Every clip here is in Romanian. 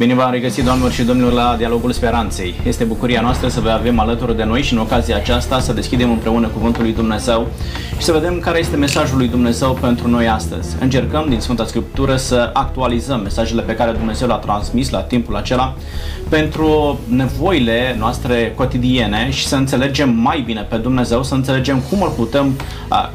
Bine v-am regăsit, doamnelor și domnilor, la Dialogul Speranței. Este bucuria noastră să vă avem alături de noi și în ocazia aceasta să deschidem împreună Cuvântul lui Dumnezeu și să vedem care este mesajul lui Dumnezeu pentru noi astăzi. Încercăm din Sfânta Scriptură să actualizăm mesajele pe care Dumnezeu le-a transmis la timpul acela pentru nevoile noastre cotidiene și să înțelegem mai bine pe Dumnezeu, să înțelegem cum îl putem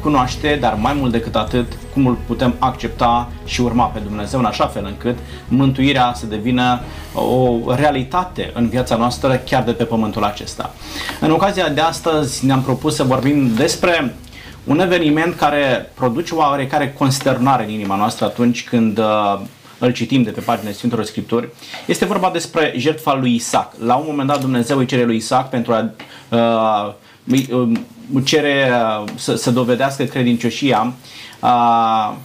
cunoaște, dar mai mult decât atât, cum îl putem accepta și urma pe Dumnezeu în așa fel încât mântuirea să devină o realitate în viața noastră chiar de pe pământul acesta. În ocazia de astăzi ne-am propus să vorbim despre un eveniment care produce o oarecare consternare în inima noastră atunci când uh, îl citim de pe paginile Sfintelor Scripturi. Este vorba despre jertfa lui Isaac. La un moment dat Dumnezeu îi cere lui Isaac pentru a uh, uh, cere uh, să, să dovedească credincioșia uh,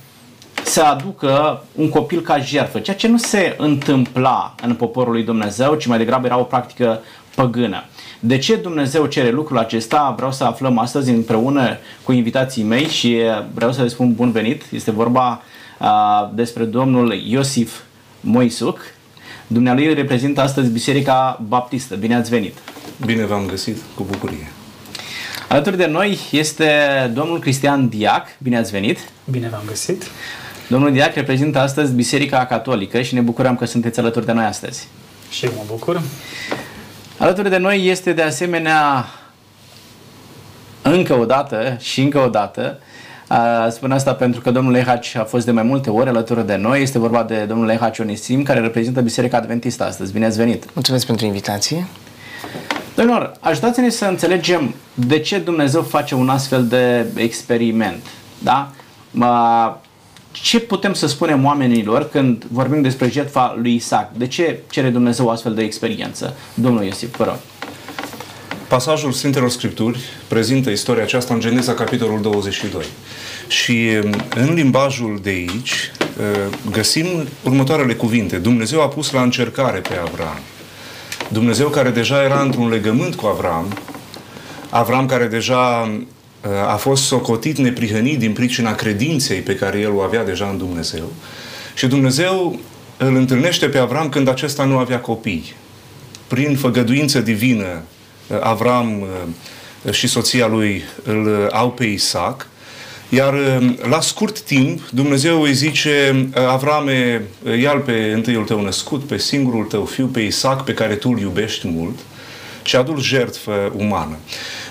să aducă un copil ca jertfă, ceea ce nu se întâmpla în poporul lui Dumnezeu, ci mai degrabă era o practică păgână. De ce Dumnezeu cere lucrul acesta? Vreau să aflăm astăzi împreună cu invitații mei și vreau să le spun bun venit. Este vorba uh, despre domnul Iosif Moisuc. Dumnealui reprezintă astăzi Biserica Baptistă. Bine ați venit! Bine v-am găsit, cu bucurie! Alături de noi este domnul Cristian Diac. Bine ați venit! Bine v-am găsit! Domnul Diac reprezintă astăzi Biserica Catolică și ne bucurăm că sunteți alături de noi astăzi. Și eu mă bucur. Alături de noi este de asemenea încă o dată și încă o dată Spun asta pentru că domnul Lehaci a fost de mai multe ori alături de noi. Este vorba de domnul Lehaci Onisim, care reprezintă Biserica Adventistă astăzi. Bine ați venit! Mulțumesc pentru invitație! Domnilor, ajutați-ne să înțelegem de ce Dumnezeu face un astfel de experiment. Da? ce putem să spunem oamenilor când vorbim despre jertfa lui Isaac? De ce cere Dumnezeu o astfel de experiență? Domnul Iosif, vă rog. Pasajul Sfintelor Scripturi prezintă istoria aceasta în Geneza, capitolul 22. Și um, în limbajul de aici uh, găsim următoarele cuvinte. Dumnezeu a pus la încercare pe Avram. Dumnezeu care deja era într-un legământ cu Avram, Avram care deja a fost socotit neprihănit din pricina credinței pe care el o avea deja în Dumnezeu. Și Dumnezeu îl întâlnește pe Avram când acesta nu avea copii. Prin făgăduință divină, Avram uh, și soția lui îl au pe Isaac, iar uh, la scurt timp Dumnezeu îi zice Avrame, ia pe întâiul tău născut, pe singurul tău fiu, pe Isaac, pe care tu îl iubești mult, și adul jertfă umană.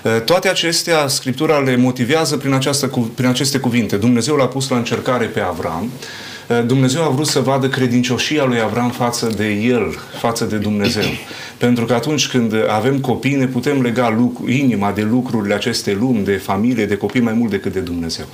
Eh, toate acestea, Scriptura le motivează prin, această, prin aceste cuvinte. Dumnezeu l-a pus la încercare pe Avram, eh, Dumnezeu a vrut să vadă credincioșia lui Avram față de el, față de Dumnezeu. Pentru că atunci când avem copii, ne putem lega lucru, inima de lucrurile acestei lumi, de familie, de copii mai mult decât de Dumnezeu.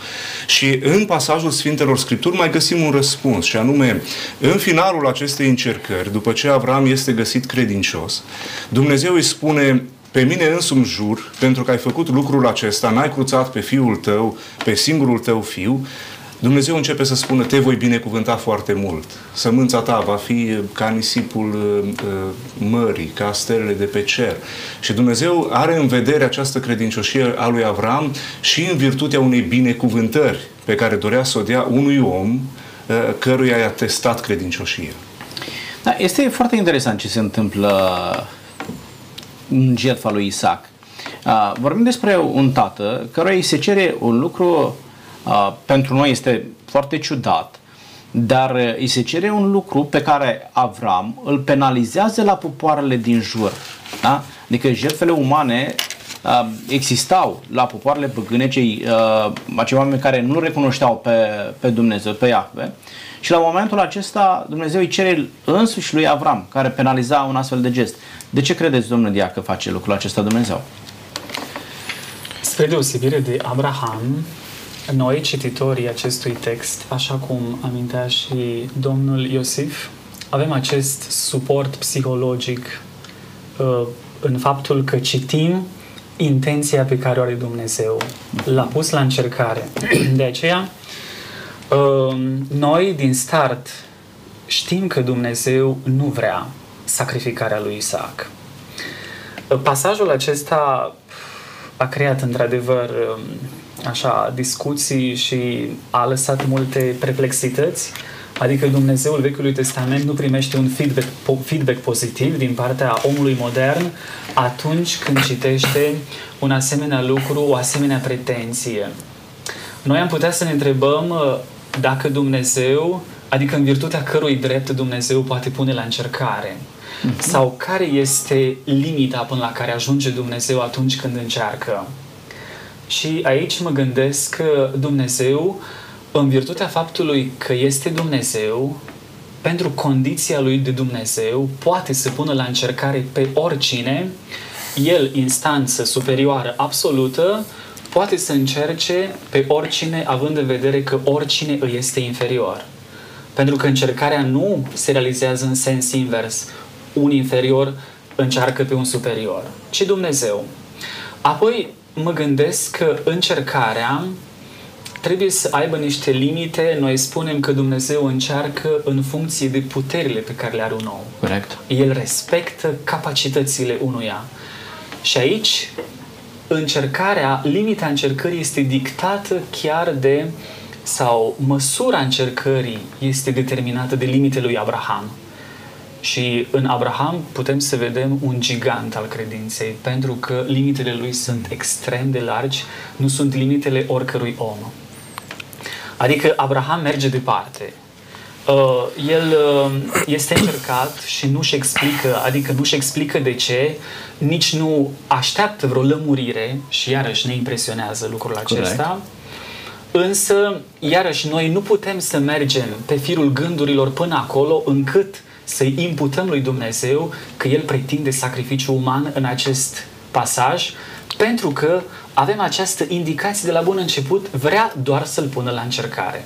Și în pasajul Sfintelor Scripturi mai găsim un răspuns, și anume, în finalul acestei încercări, după ce Avram este găsit credincios, Dumnezeu îi spune, pe mine însumi jur, pentru că ai făcut lucrul acesta, n-ai cruțat pe fiul tău, pe singurul tău fiu, Dumnezeu începe să spună, te voi binecuvânta foarte mult. Sămânța ta va fi ca nisipul uh, uh, mării, ca stelele de pe cer. Și Dumnezeu are în vedere această credincioșie a lui Avram și în virtutea unei binecuvântări pe care dorea să o dea unui om uh, căruia i-a testat credincioșia. Da, este foarte interesant ce se întâmplă în jertfa lui Isaac. Uh, vorbim despre un tată căruia îi se cere un lucru uh, pentru noi este foarte ciudat, dar uh, îi se cere un lucru pe care Avram îl penalizează la popoarele din jur. Da? Adică jertfele umane uh, existau la popoarele păgâne, cei, uh, acei oameni care nu recunoșteau pe, pe Dumnezeu, pe Iahve, și la momentul acesta Dumnezeu îi cere însuși lui Avram, care penaliza un astfel de gest. De ce credeți, domnul Dia, că face lucrul acesta Dumnezeu? Spre deosebire de Abraham, noi, cititorii acestui text, așa cum amintea și domnul Iosif, avem acest suport psihologic uh, în faptul că citim intenția pe care o are Dumnezeu. L-a pus la încercare. De aceea, uh, noi, din start, știm că Dumnezeu nu vrea sacrificarea lui Isaac. Pasajul acesta a creat într-adevăr așa discuții și a lăsat multe perplexități Adică Dumnezeul Vechiului Testament nu primește un feedback, feedback pozitiv din partea omului modern atunci când citește un asemenea lucru, o asemenea pretenție. Noi am putea să ne întrebăm uh, dacă Dumnezeu, adică în virtutea cărui drept Dumnezeu poate pune la încercare, mm-hmm. sau care este limita până la care ajunge Dumnezeu atunci când încearcă. Și aici mă gândesc că Dumnezeu, în virtutea faptului că este Dumnezeu, pentru condiția lui de Dumnezeu, poate să pună la încercare pe oricine, el, instanță superioară absolută, poate să încerce pe oricine, având în vedere că oricine îi este inferior. Pentru că încercarea nu se realizează în sens invers. Un inferior încearcă pe un superior, ci Dumnezeu. Apoi mă gândesc că încercarea trebuie să aibă niște limite. Noi spunem că Dumnezeu încearcă în funcție de puterile pe care le are un om. Corect. El respectă capacitățile unuia. Și aici, încercarea, limita încercării este dictată chiar de, sau măsura încercării este determinată de limitele lui Abraham. Și în Abraham putem să vedem un gigant al credinței, pentru că limitele lui sunt extrem de largi, nu sunt limitele oricărui om. Adică Abraham merge departe. Uh, el uh, este încercat și nu-și explică, adică nu-și explică de ce, nici nu așteaptă vreo lămurire și iarăși ne impresionează lucrul acesta. Correct. Însă, iarăși, noi nu putem să mergem pe firul gândurilor până acolo încât să-i imputăm lui Dumnezeu că El pretinde sacrificiu uman în acest pasaj, pentru că avem această indicație de la bun început, vrea doar să-l pună la încercare.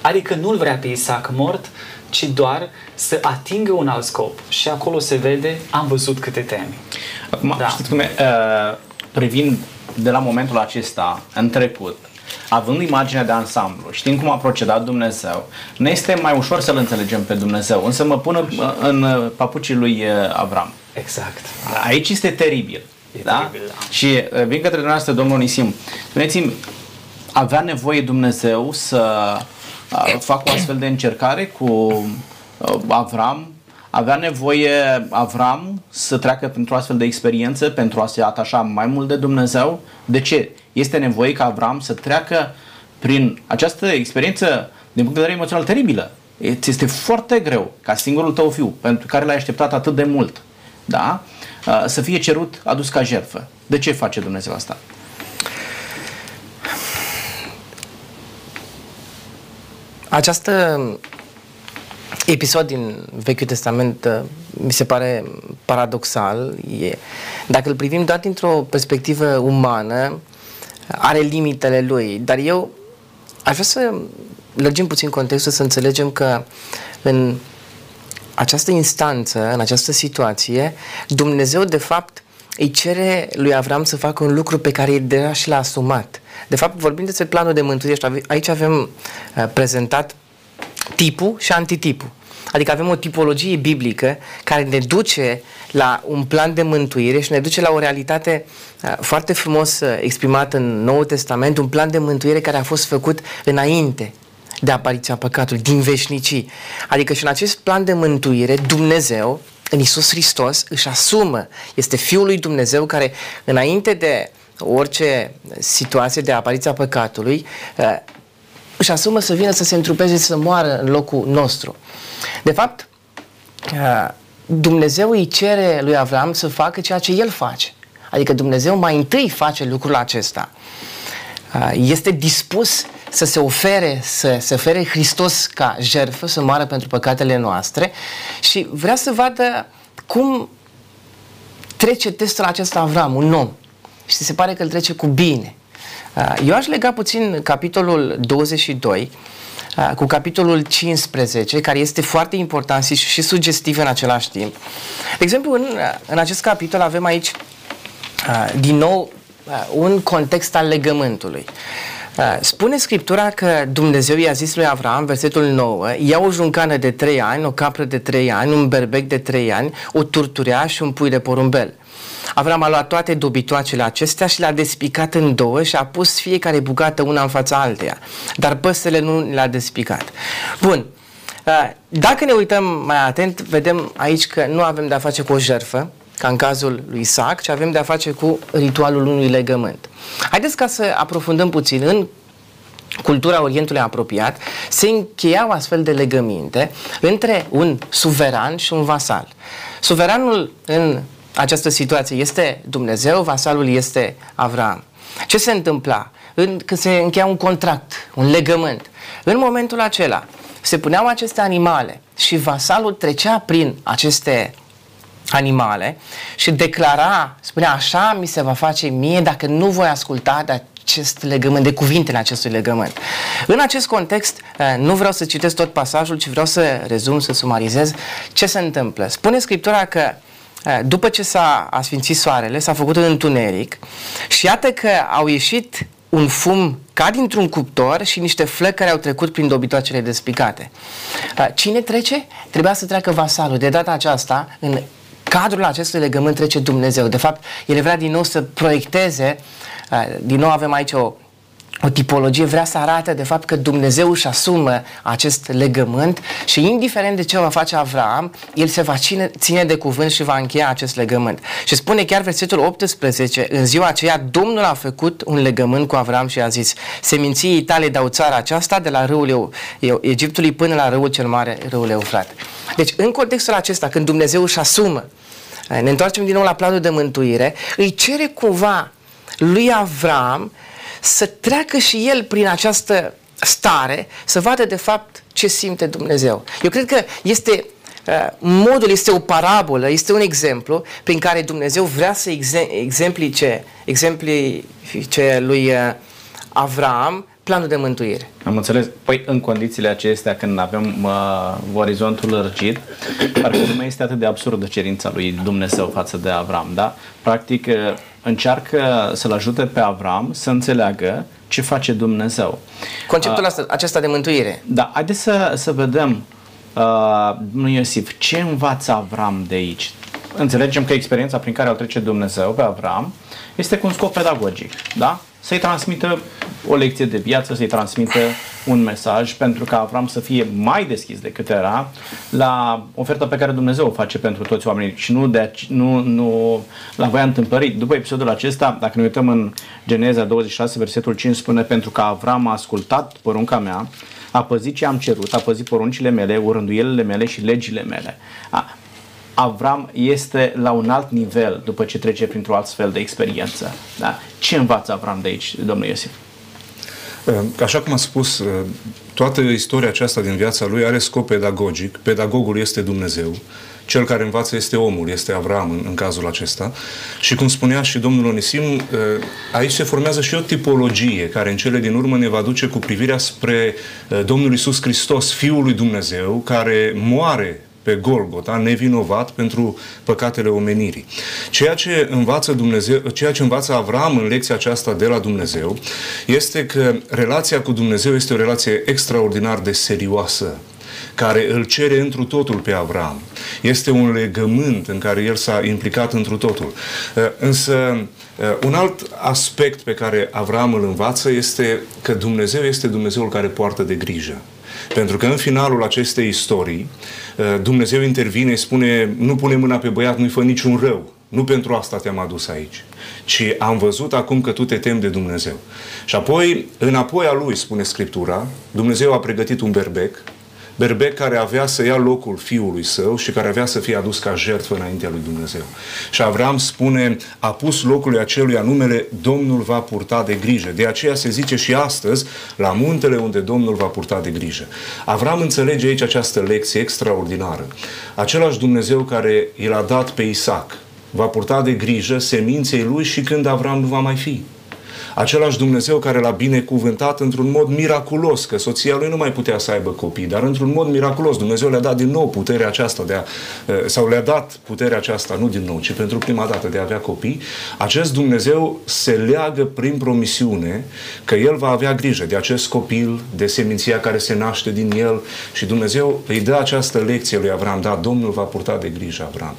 Adică nu-l vrea pe Isaac mort, ci doar să atingă un alt scop. Și acolo se vede, am văzut câte temi. Acum, da. știți cum e, uh, privind de la momentul acesta în trecut, având imaginea de ansamblu, știm cum a procedat Dumnezeu, ne este mai ușor să-L înțelegem pe Dumnezeu, însă mă pun în papucii lui Avram. Exact. Da. Aici este teribil. E da? Teribil, da? Și vin către dumneavoastră, domnul Nisim, spuneți-mi, avea nevoie Dumnezeu să facă o astfel de încercare cu Avram, avea nevoie Avram să treacă printr-o astfel de experiență pentru a se atașa mai mult de Dumnezeu? De ce? Este nevoie ca Avram să treacă prin această experiență din punct de vedere emoțional teribilă. Este foarte greu ca singurul tău fiu, pentru care l-ai așteptat atât de mult, da? să fie cerut adus ca jertfă. De ce face Dumnezeu asta? Această episod din Vechiul Testament uh, mi se pare paradoxal. E, dacă îl privim doar dintr-o perspectivă umană, are limitele lui. Dar eu aș vrea să lărgim puțin contextul, să înțelegem că în această instanță, în această situație, Dumnezeu de fapt îi cere lui Avram să facă un lucru pe care el deja și l-a asumat. De fapt, vorbim despre planul de mântuire, aici avem uh, prezentat tipul și antitipul. Adică avem o tipologie biblică care ne duce la un plan de mântuire și ne duce la o realitate uh, foarte frumos uh, exprimată în Noul Testament, un plan de mântuire care a fost făcut înainte de apariția păcatului, din veșnicii. Adică și în acest plan de mântuire, Dumnezeu, în Isus Hristos, își asumă, este Fiul lui Dumnezeu care, înainte de orice situație de apariția păcatului, uh, își asumă să vină să se întrupeze, să moară în locul nostru. De fapt, uh, Dumnezeu îi cere lui Avram să facă ceea ce el face. Adică Dumnezeu mai întâi face lucrul acesta. Uh, este dispus să se ofere, să se ofere Hristos ca jertfă, să moară pentru păcatele noastre și vrea să vadă cum trece testul acesta Avram, un om. Și se pare că îl trece cu bine. Uh, eu aș lega puțin capitolul 22 uh, cu capitolul 15, care este foarte important și, și sugestiv în același timp. De exemplu, în, în acest capitol avem aici uh, din nou un context al legământului. Spune Scriptura că Dumnezeu i-a zis lui Avram, versetul 9, ia o juncană de trei ani, o capră de trei ani, un berbec de trei ani, o turtureaș și un pui de porumbel. Avram a luat toate dobitoacele acestea și le-a despicat în două și a pus fiecare bucată una în fața alteia. Dar păsele nu le-a despicat. Bun. Uh, dacă ne uităm mai atent, vedem aici că nu avem de-a face cu o jertfă, ca în cazul lui Isaac, ci avem de-a face cu ritualul unui legământ. Haideți ca să aprofundăm puțin în cultura Orientului apropiat, se încheiau astfel de legăminte între un suveran și un vasal. Suveranul în această situație este Dumnezeu, vasalul este Avram. Ce se întâmpla? În, când se încheia un contract, un legământ, în momentul acela se puneau aceste animale și vasalul trecea prin aceste animale și declara, spunea așa mi se va face mie dacă nu voi asculta de acest legământ, de cuvintele acestui legământ. În acest context, eh, nu vreau să citesc tot pasajul, ci vreau să rezum, să sumarizez ce se întâmplă. Spune Scriptura că eh, după ce s-a asfințit soarele, s-a făcut un întuneric și iată că au ieșit un fum ca dintr-un cuptor și niște flăcări care au trecut prin dobitoacele despicate. Eh, cine trece? Trebuia să treacă vasalul. De data aceasta, în cadrul acestui legământ trece Dumnezeu. De fapt, el vrea din nou să proiecteze, uh, din nou avem aici o, o tipologie, vrea să arate de fapt că Dumnezeu își asumă acest legământ și indiferent de ce va face Avram, el se va ține, ține de cuvânt și va încheia acest legământ. Și spune chiar versetul 18, în ziua aceea Domnul a făcut un legământ cu Avram și a zis, seminții tale dau țara aceasta de la râul Egiptului până la râul cel mare, râul Eufrat. Deci în contextul acesta, când Dumnezeu își asumă ne întoarcem din nou la planul de mântuire, îi cere cumva lui Avram să treacă și el prin această stare, să vadă de fapt ce simte Dumnezeu. Eu cred că este uh, modul este o parabolă, este un exemplu prin care Dumnezeu vrea să exemplice, exemplice lui uh, Avram planul de mântuire. Am înțeles. Păi în condițiile acestea, când avem uh, orizontul lărgit, parcă nu mai este atât de absurdă cerința lui Dumnezeu față de Avram, da? Practic, uh, încearcă să-l ajute pe Avram să înțeleagă ce face Dumnezeu. Conceptul uh, acesta de mântuire. Da, haideți să, să vedem, uh, nu Iosif, ce învață Avram de aici? Înțelegem că experiența prin care o trece Dumnezeu pe Avram este cu un scop pedagogic, da? să-i transmită o lecție de viață, să-i transmită un mesaj pentru ca Avram să fie mai deschis decât era la oferta pe care Dumnezeu o face pentru toți oamenii și nu, de, nu, nu la voia întâmplărit. După episodul acesta, dacă ne uităm în Geneza 26, versetul 5, spune pentru că Avram a ascultat porunca mea, a păzit ce am cerut, a păzit poruncile mele, urânduielile mele și legile mele. A, Avram este la un alt nivel după ce trece printr-o fel de experiență. Da? Ce învață Avram de aici, domnul Iosif? Așa cum am spus, toată istoria aceasta din viața lui are scop pedagogic. Pedagogul este Dumnezeu. Cel care învață este omul, este Avram în, în cazul acesta. Și cum spunea și domnul Onisim, aici se formează și o tipologie care în cele din urmă ne va duce cu privirea spre Domnul Isus Hristos, Fiul lui Dumnezeu, care moare pe Golgota, nevinovat pentru păcatele omenirii. Ceea ce învață, Dumnezeu, ceea ce învață Avram în lecția aceasta de la Dumnezeu este că relația cu Dumnezeu este o relație extraordinar de serioasă care îl cere întru totul pe Avram. Este un legământ în care el s-a implicat întru totul. Însă, un alt aspect pe care Avram îl învață este că Dumnezeu este Dumnezeul care poartă de grijă. Pentru că în finalul acestei istorii, uh, Dumnezeu intervine, spune, nu pune mâna pe băiat, nu-i fă niciun rău. Nu pentru asta te-am adus aici, ci am văzut acum că tu te temi de Dumnezeu. Și apoi, înapoi a lui, spune Scriptura, Dumnezeu a pregătit un berbec berbec care avea să ia locul fiului său și care avea să fie adus ca jertfă înaintea lui Dumnezeu. Și Avram spune, a pus locului acelui numele Domnul va purta de grijă. De aceea se zice și astăzi, la muntele unde Domnul va purta de grijă. Avram înțelege aici această lecție extraordinară. Același Dumnezeu care i l-a dat pe Isaac, va purta de grijă seminței lui și când Avram nu va mai fi același Dumnezeu care l-a binecuvântat într-un mod miraculos, că soția lui nu mai putea să aibă copii, dar într-un mod miraculos Dumnezeu le-a dat din nou puterea aceasta de a, eh, sau le-a dat puterea aceasta, nu din nou, ci pentru prima dată de a avea copii, acest Dumnezeu se leagă prin promisiune că El va avea grijă de acest copil, de seminția care se naște din el și Dumnezeu îi dă această lecție lui Avram, da, Domnul va purta de grijă Avram.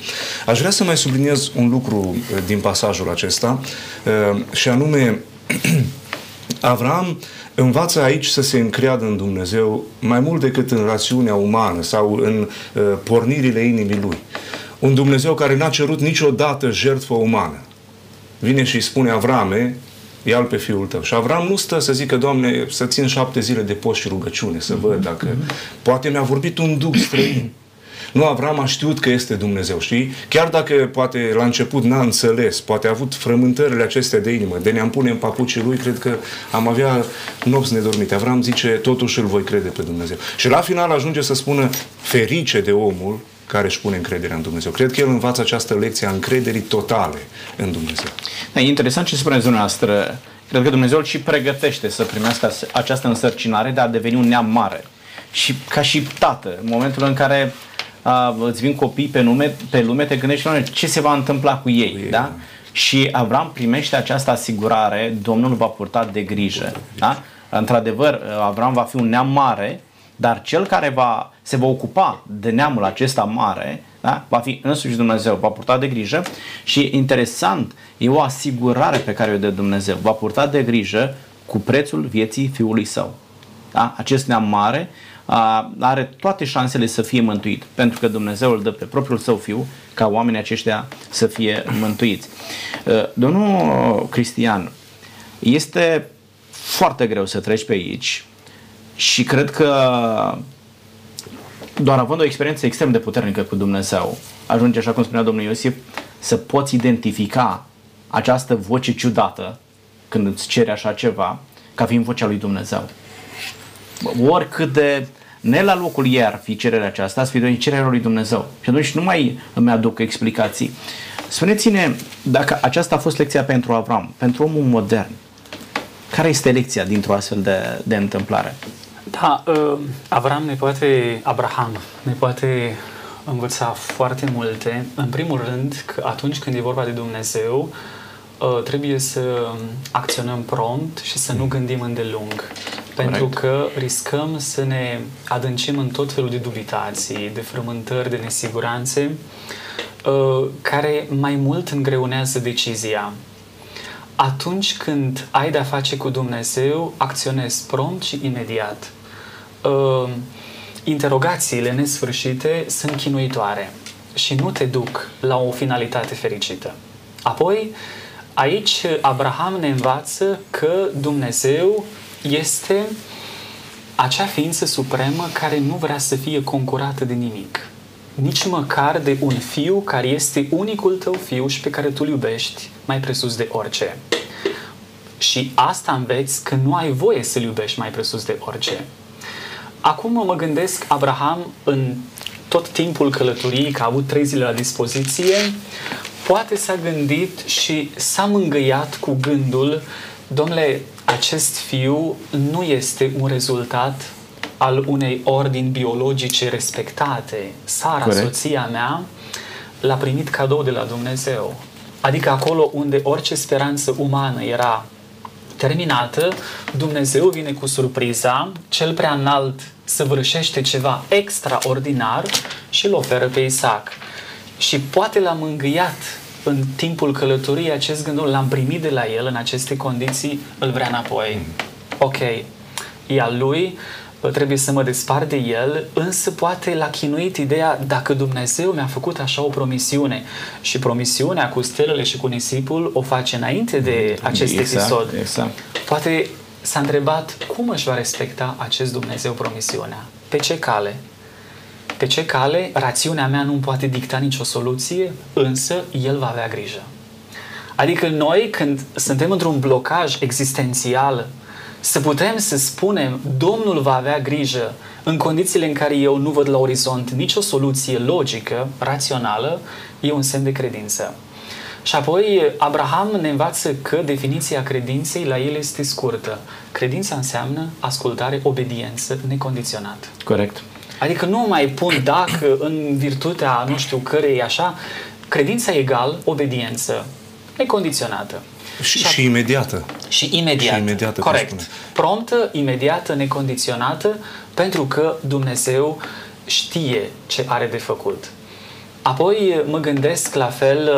Aș vrea să mai subliniez un lucru eh, din pasajul acesta eh, și anume Avram învață aici să se încreadă în Dumnezeu mai mult decât în rațiunea umană sau în uh, pornirile inimii lui. Un Dumnezeu care n-a cerut niciodată jertfă umană. Vine și îi spune Avrame, ia pe fiul tău. Și Avram nu stă să zică, Doamne, să țin șapte zile de post și rugăciune, să văd dacă... Poate mi-a vorbit un duc străin. Nu, Avram a știut că este Dumnezeu, știi? Chiar dacă poate la început n-a înțeles, poate a avut frământările acestea de inimă, de ne-am pune în papucii lui, cred că am avea nopți nedormite. Avram zice, totuși îl voi crede pe Dumnezeu. Și la final ajunge să spună, ferice de omul care își pune încrederea în Dumnezeu. Cred că el învață această lecție a încrederii totale în Dumnezeu. Da, e interesant ce spuneți dumneavoastră. Cred că Dumnezeu îl și pregătește să primească această însărcinare de a deveni un neam mare. Și ca și tată, în momentul în care a, îți vin copii pe, nume, pe lume, te gândești ce se va întâmpla cu ei. Cu ei da? da? Și Avram primește această asigurare, Domnul va purta de grijă. Da? Într-adevăr, Avram va fi un neam mare, dar cel care va, se va ocupa de neamul acesta mare, da? va fi însuși Dumnezeu, va purta de grijă și interesant, e o asigurare pe care o dă Dumnezeu, va purta de grijă cu prețul vieții fiului său. Da? Acest neam mare a, are toate șansele să fie mântuit, pentru că Dumnezeu îl dă pe propriul său fiu ca oamenii aceștia să fie mântuiți. Domnul Cristian, este foarte greu să treci pe aici și cred că doar având o experiență extrem de puternică cu Dumnezeu, ajunge, așa cum spunea domnul Iosif, să poți identifica această voce ciudată când îți cere așa ceva, ca fiind vocea lui Dumnezeu. Oricât de ne la locul ei ar fi cererea aceasta, să fi cererea lui Dumnezeu. Și atunci nu mai îmi aduc explicații. Spuneți-ne dacă aceasta a fost lecția pentru Avram, pentru omul modern. Care este lecția dintr-o astfel de, de întâmplare? Da, uh, Avram ne poate, Abraham ne poate învăța foarte multe. În primul rând, că atunci când e vorba de Dumnezeu, uh, trebuie să acționăm prompt și să nu gândim îndelung. Pentru că riscăm să ne adâncim în tot felul de dubitații, de frământări, de nesiguranțe, uh, care mai mult îngreunează decizia. Atunci când ai de-a face cu Dumnezeu, acționezi prompt și imediat uh, interogațiile nesfârșite sunt chinuitoare și nu te duc la o finalitate fericită. Apoi, aici Abraham ne învață că Dumnezeu este acea ființă supremă care nu vrea să fie concurată de nimic. Nici măcar de un fiu care este unicul tău fiu și pe care tu îl iubești mai presus de orice. Și asta înveți că nu ai voie să-l iubești mai presus de orice. Acum mă gândesc, Abraham, în tot timpul călătoriei, că a avut trei zile la dispoziție, poate s-a gândit și s-a mângâiat cu gândul, domnule, acest fiu nu este un rezultat al unei ordini biologice respectate. Sara, Corect. soția mea, l-a primit cadou de la Dumnezeu. Adică acolo unde orice speranță umană era terminată, Dumnezeu vine cu surpriza, cel prea înalt săvârșește ceva extraordinar și îl oferă pe Isaac. Și poate l-a mângâiat în timpul călătoriei acest gând, l-am primit de la el în aceste condiții, îl vrea înapoi. Ok, e al lui, trebuie să mă despart de el, însă poate l-a chinuit ideea dacă Dumnezeu mi-a făcut așa o promisiune și promisiunea cu stelele și cu nisipul o face înainte de acest exact, episod. Exact. Poate s-a întrebat cum își va respecta acest Dumnezeu promisiunea. Pe ce cale? Pe ce cale? Rațiunea mea nu poate dicta nicio soluție, însă El va avea grijă. Adică noi, când suntem într-un blocaj existențial, să putem să spunem Domnul va avea grijă în condițiile în care eu nu văd la orizont nicio soluție logică, rațională, e un semn de credință. Și apoi Abraham ne învață că definiția credinței la el este scurtă. Credința înseamnă ascultare, obediență necondiționată. Corect. Adică nu mai pun dacă în virtutea nu știu cărei așa, credința egal, obediență necondiționată. Și, și, și imediată. Și imediată. Și imediată Corect. Promptă, imediată, necondiționată, pentru că Dumnezeu știe ce are de făcut. Apoi mă gândesc la fel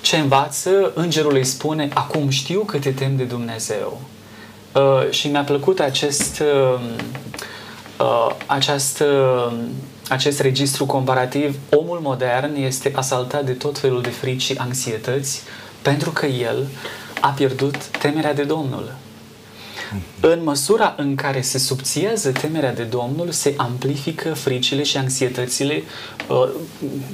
ce învață, îngerul îi spune, acum știu că te tem de Dumnezeu. uh, și mi-a plăcut acest, uh, uh, acest, uh, acest registru comparativ. Omul modern este asaltat de tot felul de frici și anxietăți pentru că el a pierdut temerea de Domnul. În măsura în care se subțiază temerea de Domnul, se amplifică fricile și anxietățile uh,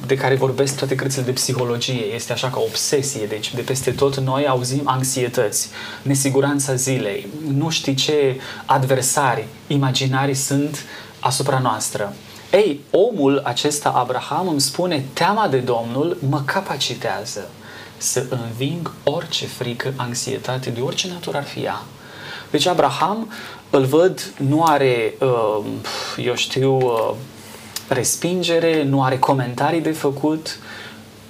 de care vorbesc toate cărțile de psihologie. Este așa ca obsesie, deci de peste tot noi auzim anxietăți, nesiguranța zilei, nu știi ce adversari imaginari sunt asupra noastră. Ei, omul acesta, Abraham, îmi spune, teama de Domnul mă capacitează să înving orice frică, anxietate, de orice natură ar fi ea. Deci Abraham îl văd, nu are, uh, eu știu, uh, respingere, nu are comentarii de făcut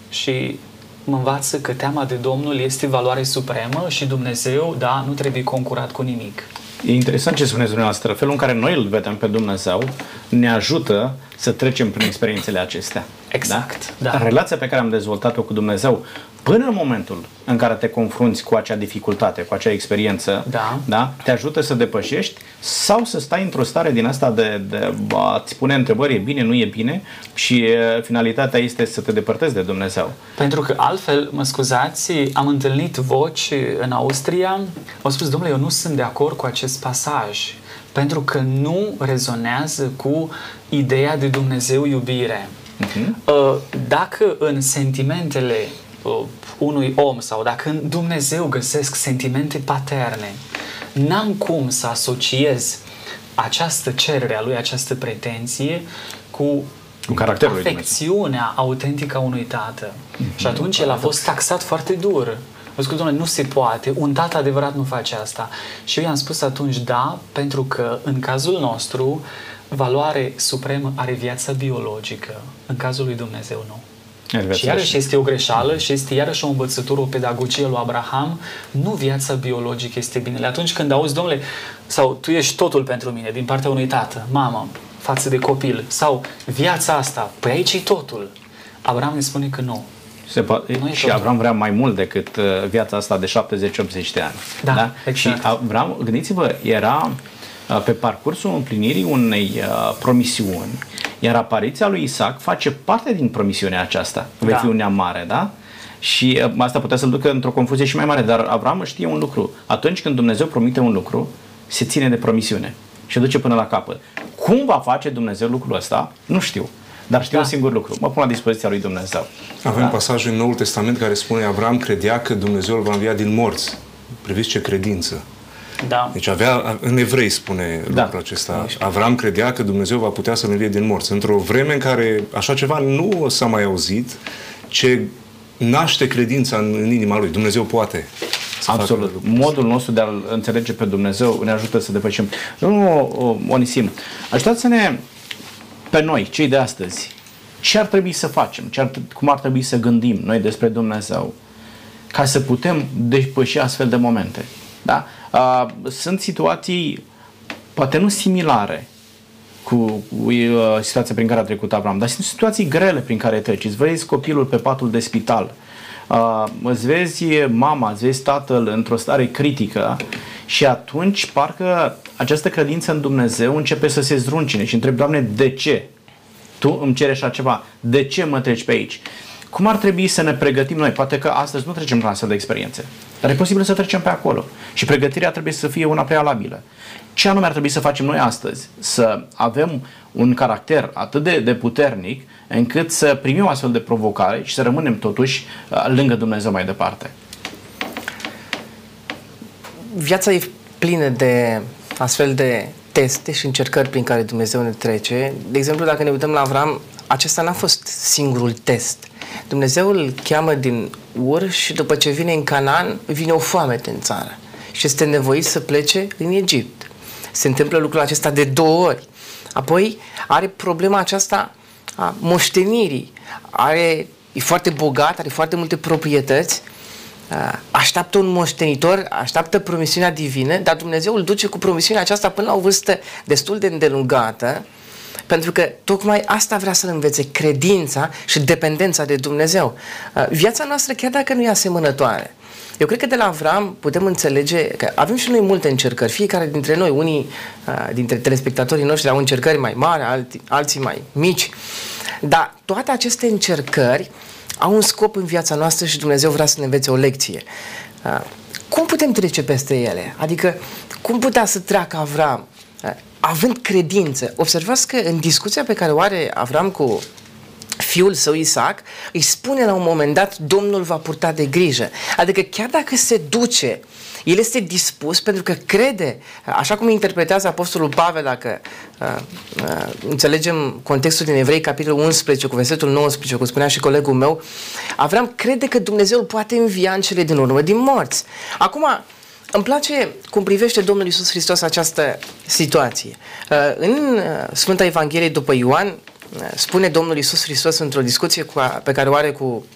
și mă învață că teama de Domnul este valoare supremă și Dumnezeu, da, nu trebuie concurat cu nimic. E interesant ce spuneți dumneavoastră. Felul în care noi îl vedem pe Dumnezeu ne ajută să trecem prin experiențele acestea. Exact, Da? da. Relația pe care am dezvoltat-o cu Dumnezeu până în momentul în care te confrunți cu acea dificultate, cu acea experiență, Da. Da? te ajută să depășești sau să stai într-o stare din asta de, de a-ți pune întrebări, e bine, nu e bine și e, finalitatea este să te depărtezi de Dumnezeu. Pentru că altfel, mă scuzați, am întâlnit voci în Austria, au spus, domnule, eu nu sunt de acord cu acest pasaj, pentru că nu rezonează cu ideea de Dumnezeu iubire. Uh, Dacă în sentimentele uh, unui om sau dacă în Dumnezeu găsesc sentimente paterne, n-am cum să asociez această cerere a lui, această pretenție cu Cu caracterul lui Dumnezeu. afecțiunea autentică a unui tată. Și atunci el a fost taxat foarte dur. A spus, domnule, nu se poate, un tată adevărat nu face asta. Și eu i-am spus atunci da, pentru că în cazul nostru valoare supremă are viața biologică. În cazul lui Dumnezeu nu. Viața Și iarăși și- este o greșeală și este iarăși o învățătură, o pedagogie lui Abraham. Nu viața biologică este binele. Atunci când auzi, domnule, sau tu ești totul pentru mine din partea unui tată, mamă, față de copil, sau viața asta, păi aici e totul. Abraham ne spune că nu. Se poate, Nu e și totul. Avram vrea mai mult decât uh, viața asta de 70-80 de ani. Da, exact. Și Avram, gândiți-vă, era uh, pe parcursul împlinirii unei uh, promisiuni, iar apariția lui Isaac face parte din promisiunea aceasta. Vei Da. fi un neam mare, da? Și uh, asta putea să-l ducă într-o confuzie și mai mare, dar Avram știe un lucru. Atunci când Dumnezeu promite un lucru, se ține de promisiune și o duce până la capăt. Cum va face Dumnezeu lucrul ăsta? Nu știu. Dar știu Da. un singur lucru. Mă pun la dispoziția lui Dumnezeu. Avem da. pasajul în Noul Testament care spune Avram credea că Dumnezeu îl va învia din morți. Priviți ce credință. Da. Deci avea, în evrei spune Da. lucrul acesta. Avram credea că Dumnezeu va putea să-l învie din morți. Într-o vreme în care așa ceva nu s-a mai auzit, ce naște credința în, în inima lui. Dumnezeu poate să facă Absolut. lucrul Modul nostru de a-L înțelege pe Dumnezeu ne ajută să depășim. Domnul Onisim, ajutați-ne pe noi, cei de astăzi, ce ar trebui să facem, ce ar, cum ar trebui să gândim noi despre Dumnezeu ca să putem depăși astfel de momente. Da? Uh, sunt situații poate nu similare cu uh, situația prin care a trecut Avram, dar sunt situații grele prin care treci. Îți vezi copilul pe patul de spital, uh, îți vezi mama, îți vezi tatăl într-o stare critică și atunci parcă această credință în Dumnezeu începe să se zdruncine și întrebi, Doamne, de ce? Tu îmi ceri așa ceva. De ce mă treci pe aici? Cum ar trebui să ne pregătim noi? Poate că astăzi nu trecem la astfel de experiențe, dar e posibil să trecem pe acolo. Și pregătirea trebuie să fie una prealabilă. Ce anume ar trebui să facem noi astăzi? Să avem un caracter atât de, de puternic încât să primim o astfel de provocare și să rămânem totuși uh, lângă Dumnezeu mai departe. Viața e plină de astfel de teste și încercări prin care Dumnezeu ne trece. De exemplu, dacă ne uităm la Avram, acesta n-a fost singurul test. Dumnezeu îl cheamă din Ur și după ce vine în Canaan, vine o foamete în țară și este nevoit să plece în Egipt. Se întâmplă lucrul acesta de două ori. Apoi are problema aceasta a moștenirii. Are, e foarte bogat, are foarte multe proprietăți, Uh, așteaptă un moștenitor, așteaptă promisiunea divină, dar Dumnezeu îl duce cu promisiunea aceasta până la o vârstă destul de îndelungată, pentru că tocmai asta vrea să-l învețe, credința și dependența de Dumnezeu. Uh, Viața noastră, chiar dacă nu e asemănătoare, Eu cred că de la Avram putem înțelege că avem și noi multe încercări. Fiecare dintre noi, unii uh, dintre telespectatorii noștri au încercări mai mari, alții, alții mai mici. Dar toate aceste încercări au un scop în viața noastră și Dumnezeu vrea să ne învețe o lecție. Uh, cum putem trece peste ele? Adică, cum putea să treacă Avram uh, având credință? Observați că în discuția pe care o are Avram cu fiul său Isaac, îi spune la un moment dat, Domnul va purta de grijă. Adică chiar dacă se duce, el este dispus pentru că crede, așa cum interpretează Apostolul Pavel, dacă uh, uh, înțelegem contextul din Evrei, capitolul 11, cu versetul 19, cum spunea și colegul meu, Avram crede că Dumnezeu poate învia în cele din urmă din morți. Acum, îmi place cum privește Domnul Isus Hristos această situație. Uh, în Sfânta Evanghelie după Ioan, spune Domnul Isus Hristos într-o discuție cu a, pe care o are cu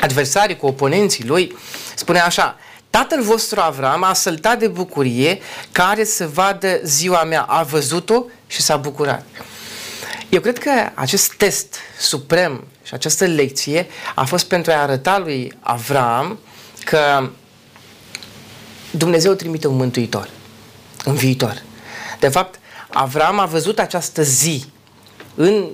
adversarii, cu oponenții lui, spune așa, Tatăl vostru Avram a săltat de bucurie care să vadă ziua mea, a văzut-o și s-a bucurat. Eu cred că acest test suprem și această lecție a fost pentru a arăta lui Avram că Dumnezeu trimite un mântuitor în viitor. De fapt, Avram a văzut această zi în